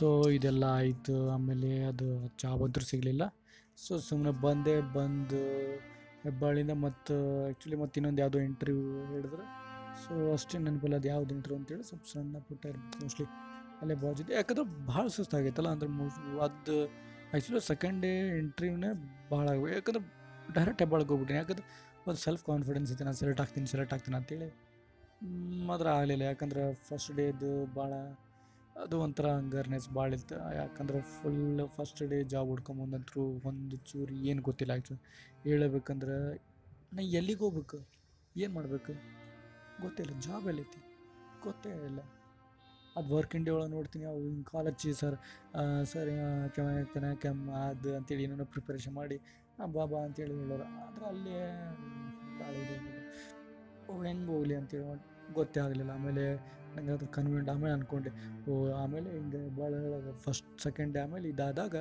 So ಇದೆಲ್ಲ ಆಯಿತು. ಆಮೇಲೆ ಅದು ಜಾಬ್ ಅಂತೂ ಸಿಗಲಿಲ್ಲ. ಸೊ ಸುಮ್ಮನೆ ಬಂದೆ, ಬಂದು ಹೆಬ್ಬಾಳಿಂದ ಮತ್ತು ಆ್ಯಕ್ಚುಲಿ ಮತ್ತು ಇನ್ನೊಂದು ಯಾವುದೋ ಇಂಟರ್ವ್ಯೂ ಹೇಳಿದ್ರು. ಸೊ ಅಷ್ಟೇ ನೆನಪಿಲ್ಲ ಅದು ಯಾವ್ದು ಇಂಟರ್ವ್ಯೂ ಅಂತೇಳಿ ಸ್ವಲ್ಪ ಸಣ್ಣ ಪುಟ್ಟ ಮೋಸ್ಟ್ಲಿ ಅಲ್ಲೇ ಬಾಜಿದ್ದೆ ಯಾಕಂದ್ರೆ ಭಾಳ ಸುಸ್ತಾಗೈತಲ್ಲ ಅಂದ್ರೆ ಮೋಸ್ ಅದು ಆ್ಯಕ್ಚುಲಿ ಸೆಕೆಂಡ್ ಡೇ ಇಂಟರ್ವ್ಯೂನೇ ಭಾಳ ಆಗಬೇಕು ಯಾಕಂದ್ರೆ ಡೈರೆಕ್ಟ್ ಹೆಬ್ಬಾಳಿಗೆ ಹೋಗ್ಬಿಟ್ಟಿನಿ ಯಾಕಂದ್ರೆ ಒಂದು ಸೆಲ್ಫ್ ಕಾನ್ಫಿಡೆನ್ಸ್ ಐತೆ ನಾನು ಸೆಲೆಕ್ಟ್ ಆಗ್ತೀನಿ ಸೆಲೆಕ್ಟ್ ಆಗ್ತೀನಿ ಅಂತೇಳಿ. ಮಾತ್ರ ಆಗಲಿಲ್ಲ. ಯಾಕಂದ್ರೆ ಫಸ್ಟ್ ಡೇದು ಭಾಳ ಅದು ಒಂಥರ ಹಂಗರ್ನೆಸ್ ಭಾಳ ಇತ್ತು ಯಾಕಂದ್ರೆ ಫುಲ್ ಫಸ್ಟ್ ಡೇ ಜಾಬ್ ಹುಡ್ಕೊಂಬಂದಂತರೂ ಒಂದು ಚೂರು ಏನು ಗೊತ್ತಿಲ್ಲ ಆ್ಯಕ್ಚುಲಿ ಹೇಳಬೇಕಂದ್ರೆ, ನಾ ಎಲ್ಲಿಗೆ ಹೋಗ್ಬೇಕು? ಏನು ಮಾಡಬೇಕು? ಗೊತ್ತಿಲ್ಲ ಜಾಬ್ ಎಲ್ಲೈತಿ? ಗೊತ್ತೇ ಇಲ್ಲ. ಅದು ವರ್ಕ್ ಇಂಡಿಯಾ ಒಳಗೆ ನೋಡ್ತೀನಿ, ಅವು ಹಿಂಗೆ ಕಾಲ್ ಹಚ್ಚಿ ಸರ್ ಸರ್ ಕೆಮ್ಮ ಕೆಮ್ಮ ಅದು ಅಂತೇಳಿ ಏನೇನೋ ಪ್ರಿಪ್ರೇಷನ್ ಮಾಡಿ ಬಾಬಾ ಅಂತೇಳಿ ಹೇಳೋರು. ಆದರೆ ಅಲ್ಲಿ ಭಾಳ ಇದು. ಹೆಂಗೆ ಹೋಗಲಿ ಅಂತೇಳಿ ಗೊತ್ತೇ ಆಗಲಿಲ್ಲ. ಆಮೇಲೆ ನಂಗೆ ಅದು ಕನ್ವಿಂಟ್ ಆಮೇಲೆ ಅಂದ್ಕೊಂಡೆ ಓ, ಆಮೇಲೆ ಹಿಂಗೆ ಭಾಳ ಫಸ್ಟ್ ಸೆಕೆಂಡ್ ಡೇ ಆಮೇಲೆ ಇದಾದಾಗ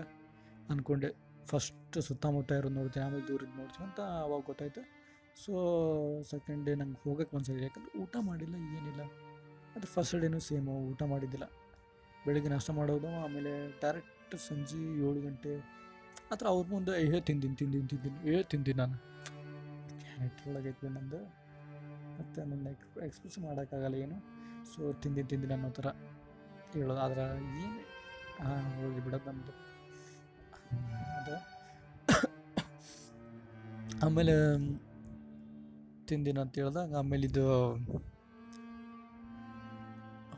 ಅಂದ್ಕೊಂಡೆ ಫಸ್ಟ್ ಸುತ್ತಮುತ್ತ ಇರೋದು ನೋಡ್ತೀನಿ, ಆಮೇಲೆ ದೂರದ ನೋಡ್ತೀನಿ ಅಂತ ಅವಾಗ ಗೊತ್ತಾಯ್ತು. ಸೊ ಸೆಕೆಂಡ್ ಡೇ ನಂಗೆ ಹೋಗಕ್ಕೆ ಮನ್ಸಾಗಿದೆ ಯಾಕಂದ್ರೆ ಊಟ ಮಾಡಿಲ್ಲ, ಏನಿಲ್ಲ. ಅದು ಫಸ್ಟ್ ಡೇನೂ ಸೇಮು ಊಟ ಮಾಡಿದ್ದಿಲ್ಲ. ಬೆಳಿಗ್ಗೆ ನಾಷ್ಟ ಮಾಡೋದು, ಆಮೇಲೆ ಡೈರೆಕ್ಟ್ ಸಂಜೆ ಏಳು ಗಂಟೆ ಆ ಥರ ಅವ್ರ ಮುಂದೆ, ಏ, ತಿಂದಿನಿ ತಿಂದಿನಿ ತಿಂದಿನಿ, ಏ, ತಿಂದಿನಿ ನಾನು. ಕ್ಯಾರೆಕ್ಟರ್ ಒಳಗೈತೆ ನಂದು. ಮತ್ತು ನನ್ನ ಎಕ್ಸ್ ಎಕ್ಸ್ಪ್ರೆಸ್ ಮಾಡೋಕ್ಕಾಗಲ್ಲ ಏನು. ಸೊ ತಿಂದಿನ ತಿಂದಿನ ಅನ್ನೋ ಥರ ಹೇಳೋದು. ಆದ್ರೆ ಏನು? ಹಾಂ ಹೋಗಿ ಬಿಡೋದು ನಮ್ಮದು ಅದು. ಆಮೇಲೆ ತಿಂದಿನ ಅಂತ ಹೇಳ್ದಾಗ ಆಮೇಲೆ ಇದು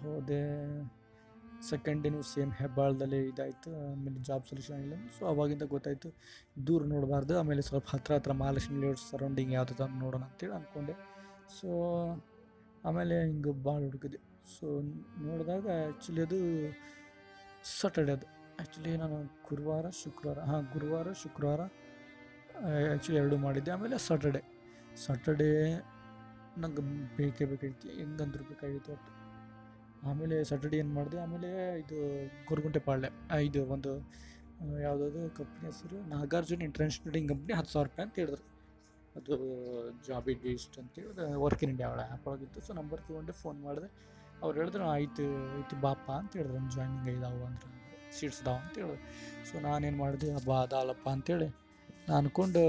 ಹೋದೆ ಸೆಕೆಂಡ್ ಡೇನು ಸೇಮ್ ಹೆಬ್ಬಾಳದಲ್ಲಿ ಇದಾಯಿತು. ಆಮೇಲೆ ಜಾಬ್ ಸೊಲ್ಯೂಷನ್ ಇಲ್ಲ. ಸೊ ಅವಾಗಿಂದ ಗೊತ್ತಾಯಿತು, ದೂರ ನೋಡಬಾರ್ದು. ಆಮೇಲೆ ಸ್ವಲ್ಪ ಹತ್ರ ಹತ್ರ ಮಹಾಲಕ್ಷ್ಮಿ ಲೇಔಟ್ ಸರೌಂಡಿಂಗ್ ಯಾವ್ದು ನೋಡೋಣ ಅಂತೇಳಿ ಅಂದ್ಕೊಂಡೆ ಸೊ ಆಮೇಲೆ ಹಿಂಗೆ ಭಾಳ ಹುಡುಕಿದೆ ಸೊ ನೋಡಿದಾಗ ಆ್ಯಕ್ಚುಲಿ ಅದು ಸಟರ್ಡೆ ಅದು. ಆ್ಯಕ್ಚುಲಿ ನಾನು ಗುರುವಾರ, ಶುಕ್ರವಾರ, ಹಾಂ, ಗುರುವಾರ, ಶುಕ್ರವಾರ ಆ್ಯಕ್ಚುಲಿ ಎರಡು ಮಾಡಿದ್ದೆ. ಆಮೇಲೆ ಸಾಟರ್ಡೆ ಸಾಟರ್ಡೇ ನಂಗೆ ಬೇಕೇ ಬೇಕಾಗಿತ್ತು. ಹೆಂಗಂದ್ರೂ ಬೇಕಾಗಿತ್ತು ಒಟ್ಟು. ಆಮೇಲೆ ಸಾಟರ್ಡೆ ಏನು ಮಾಡಿದೆ? ಆಮೇಲೆ ಇದು ಗೊರಗುಂಟೆ ಪಾಳ್ಯ ಇದು ಒಂದು ಯಾವುದಾದ್ರು ಕಂಪ್ನಿ ಹೆಸರು? ನಾಗಾರ್ಜುನ ಇಂಟರ್ನ್ಯಾಷನಲ್ ಕಂಪ್ನಿ ಹತ್ತು ಸಾವಿರ ರೂಪಾಯಿ ಅಂತ ಹೇಳಿದ್ರು. ಅದು ಜಾಬ್ ಇಷ್ಟು ಅಂತ ಹೇಳಿದ್ರೆ ವರ್ಕ್ ಇನ್ ಇಂಡಿಯಾ ಒಳಗೆ ಆ್ಯಪ್ ಒಳಗಿತ್ತು. ಸೊ ನಂಬರ್ ತೊಗೊಂಡೆ ಫೋನ್ ಮಾಡಿದೆ. ಅವ್ರು ಹೇಳಿದ್ರು, ಆಯ್ತು ಆಯ್ತು ಬಾಪ ಅಂತ ಹೇಳಿದ್ರು. ನಮ್ಮ ಜಾಯ್ನಿಂಗ್ ಇದಾವು ಅಂದ್ರೆ. ಸೀಟ್ಸ್ ಇದಾವೆ ಅಂತ ಹೇಳಿದ್ರು. ಸೊ ನಾನೇನು ಮಾಡಿದೆ, ಹಬ್ಬ ಅದಾಲಪ್ಪ ಅಂತೇಳಿ ನಾನು ಅಂದ್ಕೊಂಡು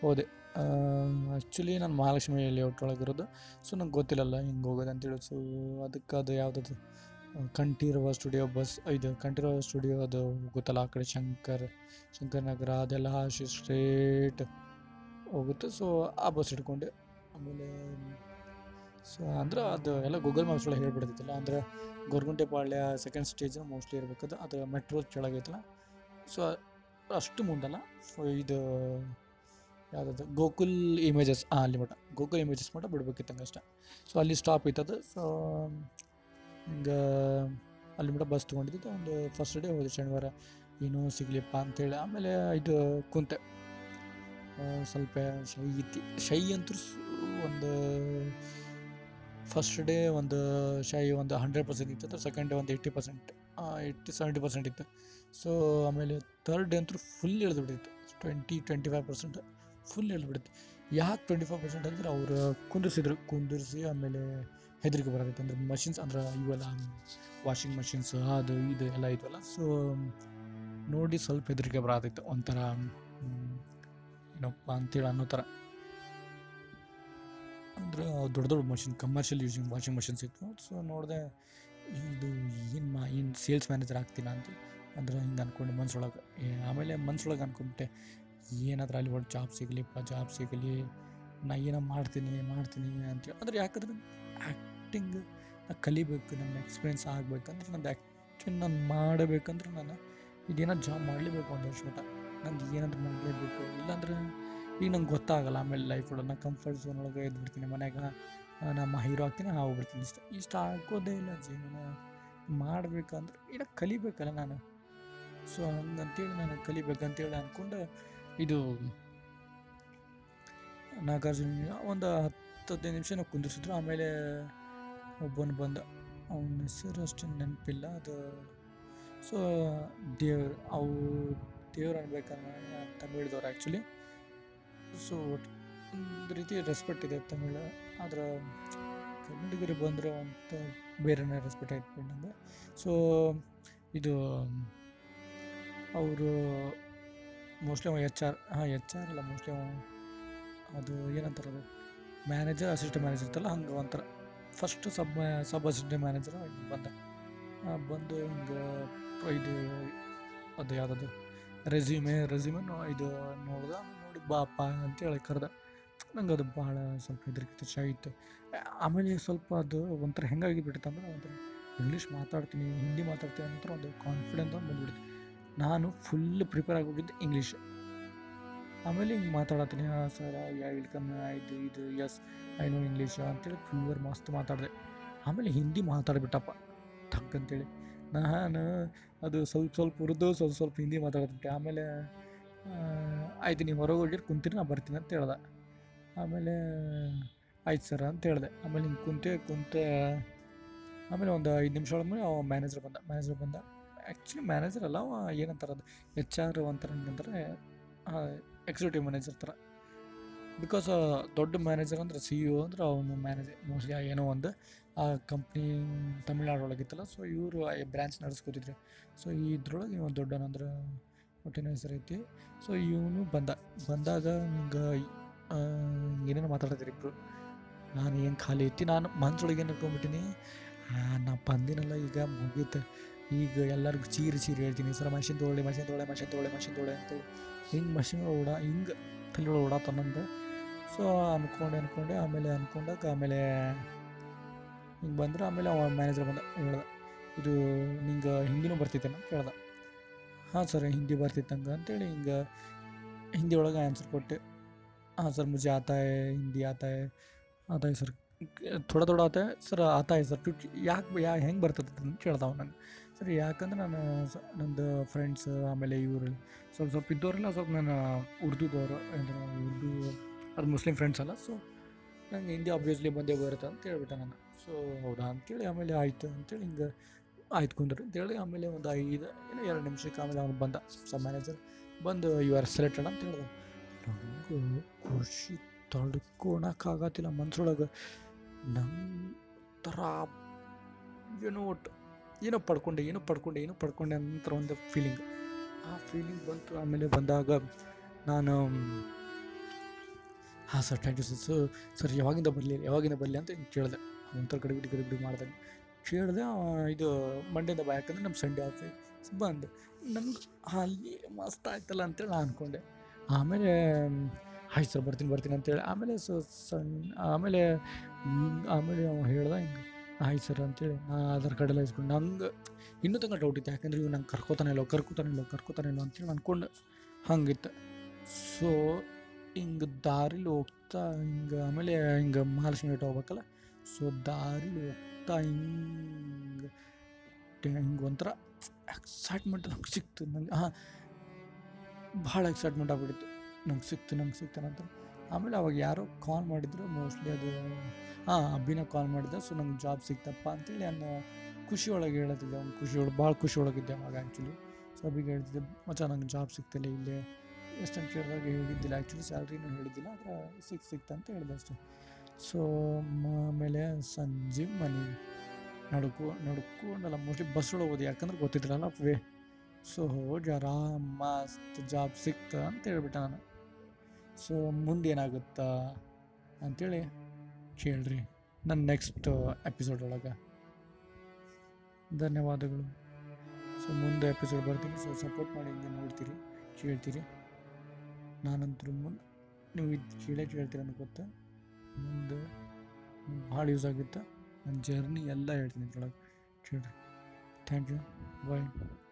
ಹೋದೆ. ಆ್ಯಕ್ಚುಲಿ ನಾನು ಮಹಾಲಕ್ಷ್ಮಿ ಒಳಗಿರೋದು ಸೊ ನಂಗೆ ಗೊತ್ತಿಲ್ಲಲ್ಲ ಹಿಂಗೆ ಹೋಗೋದು ಅಂತೇಳಿ ಸೊ ಅದಕ್ಕೆ ಅದು ಯಾವುದದು? ಕಂಠೀರವ ಸ್ಟುಡಿಯೋ ಬಸ್ ಇದು ಕಂಠೀರವ ಸ್ಟುಡಿಯೋ ಅದು ಗೊತ್ತಲ್ಲ ಆ ಕಡೆ ಶಂಕರ್ ಶಂಕರ್ ನಗರ ಅದೆಲ್ಲ ಸ್ಟ್ರೇಟ್ ಹೋಗುತ್ತೆ. ಸೊ ಆ ಬಸ್ ಹಿಡ್ಕೊಂಡೆ ಆಮೇಲೆ ಸೊ ಅಂದ್ರೆ ಅದು ಎಲ್ಲ ಗೂಗಲ್ ಮ್ಯಾಪ್ಸ್ ಒಳಗೆ ಹೇಳ್ಬಿಡ್ತಿತ್ತಲ್ಲ, ಅಂದ್ರೆ Goraguntepalya second stage mostly ಇರ್ಬೇಕದು, ಅದು ಮೆಟ್ರೋ ಕೆಳಗೈತಲ್ಲ ಸೊ ಅಷ್ಟು ಮುಂದಲ್ಲ. ಸೊ ಇದು ಯಾವುದದು? ಗೋಕುಲ್ ಇಮೇಜಸ್ ಹಾಂ ಅಲ್ಲಿ ಮಟ್ಟ ಗೋಕುಲ್ ಇಮೇಜಸ್ ಮಟ್ಟ ಬಿಡ್ಬೇಕಿತ್ತು ಹಂಗೆ ಅಷ್ಟೇ. ಸೊ ಅಲ್ಲಿ ಸ್ಟಾಪ್ ಇತ್ತದು. ಸೊ ಹಿಂಗೆ ಅಲ್ಲಿ ಮಟ್ಟ ಬಸ್ ತೊಗೊಂಡಿದ್ದು, ಒಂದು ಫಸ್ಟ್ ಡೇ ಹೋದೆ ಶನಿವಾರ. ಏನೂ ಸಿಗ್ಲಿಪ್ಪ ಅಂತೇಳಿ. ಆಮೇಲೆ ಇದು ಕುಂತೆ. ಸ್ವಲ್ಪ ಶೈ ಇತ್ತು ಶೈ ಅಂತೂ ಒಂದು ಫಸ್ಟ್ ಡೇ ಒಂದು ಶೈ ಒಂದು ಹಂಡ್ರೆಡ್ ಪರ್ಸೆಂಟ್ ಇತ್ತು ಸೆಕೆಂಡ್ ಡೇ ಒಂದು eighty percent eighty seventy percent ಇತ್ತು. ಸೊ ಆಮೇಲೆ ತರ್ಡ್ ಡೇ ಅಂತೂ full ಇಳಿದ್ಬಿಟ್ಟಿತ್ತು twenty twenty five percent full ಇಳಿದ್ಬಿಡುತ್ತೆ ಯಾಕೆ ಟ್ವೆಂಟಿ ಫೈವ್ ಪರ್ಸೆಂಟ್ ಅಂದರೆ ಅವರು ಕುಂದಿರ್ಸಿದ್ರು, ಕುಂದಿರಿಸಿ ಆಮೇಲೆ ಹೆದರಿಕೆ ಬರೋದೈತೆ ಅಂದ್ರೆ ಮಷಿನ್ಸ್ ಅಂದ್ರೆ ಇವೆಲ್ಲ ವಾಷಿಂಗ್ ಮಷಿನ್ಸ್ ಅದು, ಇದು ಎಲ್ಲ ಇದ್ವಲ್ಲ. ಸೊ ನೋಡಿ ಸ್ವಲ್ಪ ಹೆದರಿಕೆ ಬರೋದಿತ್ತು ಒಂಥರ ಏನಪ್ಪ ಅಂತೇಳಿ ಅನ್ನೋ ಥರ. ಅಂದರೆ ದೊಡ್ಡ ದೊಡ್ಡ machine commercial using washing machines ಇತ್ತು. ಸೊ ನೋಡಿದೆ, ಇದು ಏನು ಮಾ, ಏನು ಸೇಲ್ಸ್ ಮ್ಯಾನೇಜರ್ ಆಗ್ತೀನಿ ಅಂತ. ಅಂದ್ರೆ, ಹಿಂಗೆ ಅಂದ್ಕೊಂಡು ಮನ್ಸೊಳಗೆ. ಆಮೇಲೆ ಮನ್ಸೊಳಗೆ ಅಂದ್ಕೊಂಬಿಟ್ಟೆ ಏನಾದ್ರೂ ಅಲ್ಲಿ ಒಟ್ಟು ಜಾಬ್ ಸಿಗಲಿಪ್ಪ ಜಾಬ್ ಸಿಗಲಿ, ನಾ ಏನೋ ಮಾಡ್ತೀನಿ ಮಾಡ್ತೀನಿ ಅಂತೇಳಿ ಅಂದ್ರೆ, ಯಾಕಂದ್ರೆ ಆ್ಯಕ್ಟಿಂಗ್ ನಾ ಕಲಿಬೇಕು ನನ್ನ ಎಕ್ಸ್ಪೀರಿಯನ್ಸ್ ಆಗಬೇಕಂದ್ರೆ, ನಂದು ಆ್ಯಕ್ಟಿಂಗ್ ನಾನು ಮಾಡಬೇಕಂದ್ರೆ, ನಾನು ಇದೇನೋ ಜಾಬ್ ಮಾಡಲೇಬೇಕು ಒಂದು ವರ್ಷ ನಂದು ಏನಾದರೂ ಮಾಡಲೇಬೇಕು? ಇಲ್ಲಾಂದ್ರೆ ಈಗ ನಂಗೆ ಗೊತ್ತಾಗಲ್ಲ ಆಮೇಲೆ ಲೈಫ್ ಒಳಗೆ. ನಾನು ಕಂಫರ್ಟ್ ಝೋನ್ ಒಳಗೆ ಎದ್ಬಿಡ್ತೀನಿ ಮನ್ಯಾಗ ನಮ್ಮ ಹೀರೋ ಆಗ್ತೀನಿ ಹೋಗ್ಬಿಡ್ತೀನಿ. ಇಷ್ಟ ಇಷ್ಟ ಆಗೋದೇ ಇಲ್ಲ ಜೀವನ. ಮಾಡಬೇಕಂದ್ರೆ ಇನ್ನು ಕಲಿಬೇಕಲ್ಲ ನಾನು. ಸೊ ಹಂಗಂತೇಳಿ ನಾನು ಕಲಿಬೇಕಂತೇಳಿ ಅಂದ್ಕೊಂಡು ಇದು ನಾಗಾರ್ಜುನ ಒಂದು ಹತ್ತು, ಹದಿನೈದು ನಿಮಿಷ ನಾವು ಕುಂದಿರ್ಸಿದ್ರು. ಆಮೇಲೆ ಒಬ್ಬನು ಬಂದ. ಅವನ ಹೆಸರು ಅಷ್ಟು ನೆನಪಿಲ್ಲ. ಅದು ಸೊ ದೇವ್ರು ಅವು ದೇವ್ರು ಅನ್ಬೇಕನ್ನ ತಮಿಳ್ದವ್ರು ಆ್ಯಕ್ಚುಲಿ ಸೊ ಒಂದು ರೀತಿ ರೆಸ್ಪೆಕ್ಟ್ ಇದೆ ತಮಿಳು. ಆದ್ರೆ ಕನ್ನಡಿಗರಿಗೆ ಬಂದರೆ ಅಂತ ಬೇರೆನೇ ರೆಸ್ಪೆಕ್ಟ್ ಆಯ್ತು ನಂಗೆ. ಸೊ ಇದು ಅವರು ಮೋಸ್ಟ್ಲಿ ಅವ ಎಚ್ ಆರ್ ಹಾಂ ಎಚ್ ಆರ್ ಅಲ್ಲ ಮೋಸ್ಟ್ಲಿ ಅವ ಅದು ಏನಂತಾರೆ ಅದು ಮ್ಯಾನೇಜರ್ ಅಸಿಸ್ಟೆಂಟ್ ಮ್ಯಾನೇಜರ್ ಇರ್ತಲ್ಲ ಹಂಗೆ ಒಂಥರ. First sub sub assistant manager ಬಂದ. ಬಂದು ಹಿಂಗೆ ಇದು ಅದು ಯಾವುದದು? ರೆಸ್ಯೂಮೆ ರೆಸ್ಯೂಮೆ ಇದು ನೋಡ್ದೆ ನೋಡಿ ಬಾಪ ಅಂತೇಳಿ ಕರೆದ. ನಂಗೆ ಅದು ಭಾಳ ಸ್ವಲ್ಪ ಹೆದರಿಕೆ ಆಯಿತು ಆಮೇಲೆ ಸ್ವಲ್ಪ ಅದು ಒಂಥರ ಹೆಂಗಾಗಿಬಿಟ್ಟಿತ್ತು ಅಂದ್ರೆ ಒಂಥರ ಇಂಗ್ಲೀಷ್ ಮಾತಾಡ್ತೀನಿ ಹಿಂದಿ ಮಾತಾಡ್ತೀನಿ ಅಂತ ಒಂದು ಕಾನ್ಫಿಡೆನ್ಸ್ ಅಂತ ಬಂದ್ಬಿಡ್ತು. ನಾನು ಫುಲ್ ಪ್ರಿಪೇರ್ ಆಗಿ ಹೋಗಿದ್ದೆ ಇಂಗ್ಲೀಷ್ ಆಮೇಲೆ ಹಿಂಗೆ ಮಾತಾಡತ್ತೀನಿ ಹಾಂ ಸರ್ ಯಾ ವೆಲ್ಕಮ್ ಇದು ಇದು ಎಸ್ ಐ ನೋ ಇಂಗ್ಲೀಷ್ ಅಂತೇಳಿ ಪ್ಯೂರ್ ಮಸ್ತ್ ಮಾತಾಡಿದೆ. ಆಮೇಲೆ ಹಿಂದಿ ಮಾತಾಡ್ಬಿಟ್ಟಪ್ಪ ಅಂತೇಳಿ. ನಾನು ಅದು ಸ್ವಲ್ಪ ಸ್ವಲ್ಪ ಉರ್ದು ಸ್ವಲ್ಪ ಸ್ವಲ್ಪ ಹಿಂದಿ ಮಾತಾಡ್ತಿದ್ದೆ. ಆಮೇಲೆ ಆಯ್ತು ನೀವು ಹೊರಗೆ ಹೋಗಿರಿ, ಕುಂತೀರಿ, ನಾ ಬರ್ತೀನಿ ಅಂತ ಹೇಳ್ದೆ. ಆಮೇಲೆ, ಆಯ್ತು ಸರ್ ಅಂತ ಹೇಳಿದೆ. ಆಮೇಲೆ ಹಿಂಗೆ ಕುಂತೆ ಕುಂತೆ, ಆಮೇಲೆ ಒಂದು ಐದು ನಿಮಿಷ ಒಳಗೆ ಅವ ಮ್ಯಾನೇಜರ್ ಬಂದ ಮ್ಯಾನೇಜರ್ ಬಂದ. ಆ್ಯಕ್ಚುಲಿ ಮ್ಯಾನೇಜರ್ ಅಲ್ಲ, ಅವ ಏನಂತಾರೆ ಅದು ಎಚ್ ಆರ್ ಅಂತಾರೆ ಏನಂತಾರೆ ಎಕ್ಸಿಕ್ಯೂಟಿವ್ ಮ್ಯಾನೇಜರ್ ಥರ ಬಿಕಾಸ್ ದೊಡ್ಡ ಮ್ಯಾನೇಜರ್ ಅಂದ್ರೆ ಸಿ ಇ ಅಂದ್ರೆ ಅವನು ಮ್ಯಾನೇಜರ್ ಮೋಸ್ಟ್ಲಿ ಏನೋ ಒಂದು, ಆ ಕಂಪ್ನಿ ತಮಿಳ್ನಾಡು ಒಳಗಿತ್ತಲ್ಲ ಸೊ ಇವರು ಬ್ರ್ಯಾಂಚ್ ನಡೆಸ್ಕೊತಿದ್ರು. ಸೊ ಇದ್ರೊಳಗೆ ಇವ ದೊಡ್ಡನಂದ್ರೆ ಒಟ್ಟಿನ ಹೆಸರು ಐತಿ ಸೊ ಇವನು ಬಂದ. ಬಂದಾಗ ಹಿಂಗೆ ಏನೇನು ಮಾತಾಡ್ತಾರೆ ಇಬ್ಬರು ನಾನು ಏನು ಖಾಲಿ ಐತಿ ನಾನು ಮನ್ಸೊಳಗೆ ಏನು ಅನ್ಕೊಂಬಿಟ್ಟಿನಿ ನಾ ಬಂದಿನಲ್ಲ ಈಗ, ಮುಗೀತು. ಈಗ ಎಲ್ಲರಿಗೂ ಚೀರಿ ಚೀರಿ ಹೇಳ್ತೀನಿ ಸರ್ ಮಷಿನ್ ತೊಗೊಳ್ಳಿ ಮಷಿನ್ ತೊಗೊಳ್ಳಿ ಮಷಿನ್ ತೊಗೊಳ್ಳಿ ಮಷಿನ್ ತೊಗೊಳ್ಳಿ ಅಂತೇಳಿ ಹಿಂಗೆ ಮಷಿನ್ ಓಡ, ಹಿಂಗೆ ತಲೆ ಓಡಾತನಂದು ಸೊ ಅಂದ್ಕೊಂಡೆ ಅಂದ್ಕೊಂಡೆ ಆಮೇಲೆ ಅಂದ್ಕೊಂಡಾಗ ಆಮೇಲೆ ಹಿಂಗೆ ಬಂದ್ರೆ, ಆಮೇಲೆ ಅವ ಮ್ಯಾನೇಜರ್ ಬಂದ, ಹೇಳ್ದ, ಇದು ನಿಂಗೆ ಹಿಂದಿನೂ ಬರ್ತಿತ್ತೇನ? ಕೇಳ್ದೆ. ಹಾಂ ಸರ್ ಹಿಂದಿ ಬರ್ತಿತ್ತಂಗೆ. ಅಂತೇಳಿ ಹಿಂಗೆ ಹಿಂದಿ ಒಳಗೆ ಆನ್ಸರ್ ಕೊಟ್ಟೆ. ಹಾಂ ಸರ್ ಮುಜೆ ಆತಾಯ, ಹಿಂದಿ ಆತಾಯ. ಆತಾಯ ಸರ್ ಥೋಡ ಥೋಡ ಆತ ಸರ್ ಆತಾಯ ಸರ್ ಟ್ಯೂಟ್ ಯಾಕೆ, ಯಾ, ಹೆಂಗೆ ಬರ್ತದೆ ಅಂತ ಕೇಳ್ತಾವ ನಾನು ಸರ್, ಯಾಕಂದ್ರೆ ನಾನು ನಂದು ಫ್ರೆಂಡ್ಸ್ ಆಮೇಲೆ ಇವರು, ಸ್ವಲ್ಪ ಸ್ವಲ್ಪ ಇದ್ದವರೆಲ್ಲ ಸ್ವಲ್ಪ ನಾನು ಉರ್ದುದವರು ಉರ್ದು ಅದು ಮುಸ್ಲಿಂ ಫ್ರೆಂಡ್ಸ್ ಅಲ್ಲ ಸೊ ನಂಗೆ ಹಿಂದಿ ಆಬ್ವಿಯಸ್ಲಿ ಬಂದೇ ಬರುತ್ತೆ ಅಂತ ಹೇಳ್ಬಿಟ್ಟೆ ನಾನು. ಸೊ ಹೌದಾ ಅಂತೇಳಿ ಆಮೇಲೆ ಆಯಿತು ಅಂತೇಳಿ ಹಿಂಗೆ ಆಯ್ತು ಕುಂದ್ರು. ಅಂತೇಳಿ ಆಮೇಲೆ ಒಂದು ಐದು ಏನೋ ಎರಡು ನಿಮಿಷಕ್ಕೆ ಆಮೇಲೆ ಅವ್ನು ಬಂದ. ಸಬ್ ಮ್ಯಾನೇಜರ್ ಬಂದು ಯು ಆರ್ ಸೆಲೆಕ್ಟೆಡ್ ಅಂತ ಹೇಳ್ದೆ ನಂಗೆ ಖುಷಿ ತಡ್ಕೊಳಕ್ಕಾಗತ್ತಿಲ್ಲ ಮನ್ಸೊಳಗೆ. ಥರ ಏನೋ ಒಟ್ಟು, ಏನೋ ಪಡ್ಕೊಂಡೆ ಏನೋ ಪಡ್ಕೊಂಡೆ ಏನೋ ಪಡ್ಕೊಂಡೆ ಅಂತ ಒಂದು ಫೀಲಿಂಗ್ ಆ ಫೀಲಿಂಗ್ ಬಂತು, ಆಮೇಲೆ ಬಂದಾಗ ನಾನು ಹಾಂ sir thank you sir so sir ಯಾವಾಗಿಂದ ಬರಲಿ ಯಾವಾಗಿಂದ ಬರಲಿ ಅಂತ ಹಿಂಗೆ ಕೇಳಿದೆ. ಒಂಥರ ಕರೆ ಬಿಡಿ ಮಾಡಿದೆ. ಕೇಳಿದೆ ಇದು ಮಂಡೆಯಿಂದ ಬಾಯ್ ನಮ್ಮ ಸಂಡೇ ಆಫ್ ಬಂದು. ನಂಗೆ ಅಲ್ಲಿ ಮಸ್ತ್ ಆಯ್ತಲ್ಲ ಅಂತೇಳಿ ನಾನು ಅಂದ್ಕೊಂಡೆ ಆಮೇಲೆ ಆಯ್ತು ಸರ್, ಬರ್ತೀನಿ ಬರ್ತೀನಿ ಅಂತೇಳಿ. ಆಮೇಲೆ ಸೊ ಸಣ್ಣ ಆಮೇಲೆ ಆಮೇಲೆ ಅವ್ನು ಹೇಳ್ದೆ ಹಿಂಗೆ ಆಯ್ತು ಸರ್ ಅಂತೇಳಿ. ನಾ ಆಧಾರ್ ಕಾರ್ಡ್ ಎಲ್ಲ ಇಸ್ಕೊಂಡು. ನಂಗೆ ಇನ್ನೂ ತನಕ ಡೌಟ್ ಇತ್ತು. ಯಾಕಂದ್ರೆ ಇವ್ ನಂಗೆ ಕರ್ಕೋತಾನೆ ಇಲ್ಲೋ ಕರ್ಕೋತಾನೆ ಇಲ್ಲೋ ಕರ್ಕೋತಾನೆ ಇಲ್ಲೋ ಅಂತೇಳಿ ಅನ್ಕೊಂಡು. ಹಂಗಿತ್ತು. ಸೊ ಹಿಂಗೆ ದಾರಿಲಿ ಹೋಗ್ತಾ ಹಿಂಗೆ, ಆಮೇಲೆ ಹಿಂಗೆ ಮಹಾಲಕ್ಷ್ಮಿ ಹೋಗ್ಬೇಕಲ್ಲ? ಸೊ ದಾರಿಲಿ ಹೋಗ್ತಾ ಹಿಂಗೆ ಹಿಂಗೆ ಒಂಥರ ಎಕ್ಸೈಟ್ಮೆಂಟ್ ನಂಗೆ ಸಿಕ್ತು. ನಂಗೆ, ಹಾಂ, ಭಾಳ ಎಕ್ಸೈಟ್ಮೆಂಟ್ ಆಗ್ಬಿಟ್ಟಿತ್ತು. ನಂಗೆ ಸಿಕ್ತು ನಂಗೆ ಸಿಕ್ತು ಅಂತ ಆಮೇಲೆ ಅವಾಗ ಯಾರೋ ಕಾಲ್ ಮಾಡಿದ್ರು ಮೋಸ್ಟ್ಲಿ ಅದು, ಹಾಂ, ಅಭಿನ ಕಾಲ್ ಮಾಡಿದ್ದೆ. ಸೊ ನಂಗೆ ಜಾಬ್ ಸಿಕ್ತಪ್ಪ ಅಂತೇಳಿ ನಾನು ಖುಷಿ ಒಳಗೆ ಅವ್ನು ಖುಷಿ ಒಳಗೆ, ಭಾಳ ಖುಷಿ ಒಳಗಿದ್ದೆ ಅವಾಗ ಆ್ಯಕ್ಚುಲಿ ಸೊ ಅಭಿಗೆ ಹೇಳ್ತಿದ್ದೆ, ಮಚ್ಚ, ನಂಗೆ ಜಾಬ್ ಸಿಕ್ತಿಲ್ಲ ಇಲ್ಲೇ. ಎಷ್ಟಂತ ಕೇಳಿದಾಗ ಹೇಳಿದ್ದಿಲ್ಲ. ಆ್ಯಕ್ಚುಲಿ ಸ್ಯಾಲ್ರಿನೂ ಹೇಳಿದ್ದಿಲ್ಲ, ಆದರೆ ಸಿಕ್ ಸಿಕ್ತ ಅಂತ ಹೇಳಿದೆ ಅಷ್ಟೇ. ಸೊ ಆಮೇಲೆ ಸಂಜೆ ಮನೆ ನಡ್ಕೊ, ನಡ್ಕೊಂಡಲ್ಲ ಮೋಸ್ಟ್ಲಿ ಬಸ್ ಹೋದೆ. ಯಾಕಂದ್ರೆ ಗೊತ್ತಿದ್ರಲ್ಲ ವೇ ಸೊ ಹೋಗಿ ಆರಾಮ್ ಮಸ್ತ್ ಜಾಬ್ ಸಿಕ್ತ ಅಂತ ಹೇಳ್ಬಿಟ್ಟೆ ನಾನು. ಸೊ ಮುಂದೆ ಏನಾಗುತ್ತಾ ಅಂಥೇಳಿ ಕೇಳ್ರಿ ನನ್ನ ನೆಕ್ಸ್ಟ್ ಎಪಿಸೋಡ್ ಒಳಗೆ. ಧನ್ಯವಾದಗಳು. ಸೊ ಮುಂದೆ ಎಪಿಸೋಡ್ ಬರ್ತೀನಿ. ಸೊ ಸಪೋರ್ಟ್ ಮಾಡಿ ಹಿಂಗೆ ನೋಡ್ತೀರಿ, ಕೇಳ್ತೀರಿ. ನಾನಂತೂ ಮುಂದೆ ನೀವು ಇದು ಕೇಳೇ ಕೇಳ್ತೀರ ಗೊತ್ತಾ? ಮುಂದೆ ಭಾಳ ಯೂಸ್ ಆಗುತ್ತೆ. ನನ್ನ ಜರ್ನಿ ಎಲ್ಲ ಹೇಳ್ತೀನಿ ಇದ್ರೊಳಗೆ. ಕೇಳ್ರಿ. Thank you bye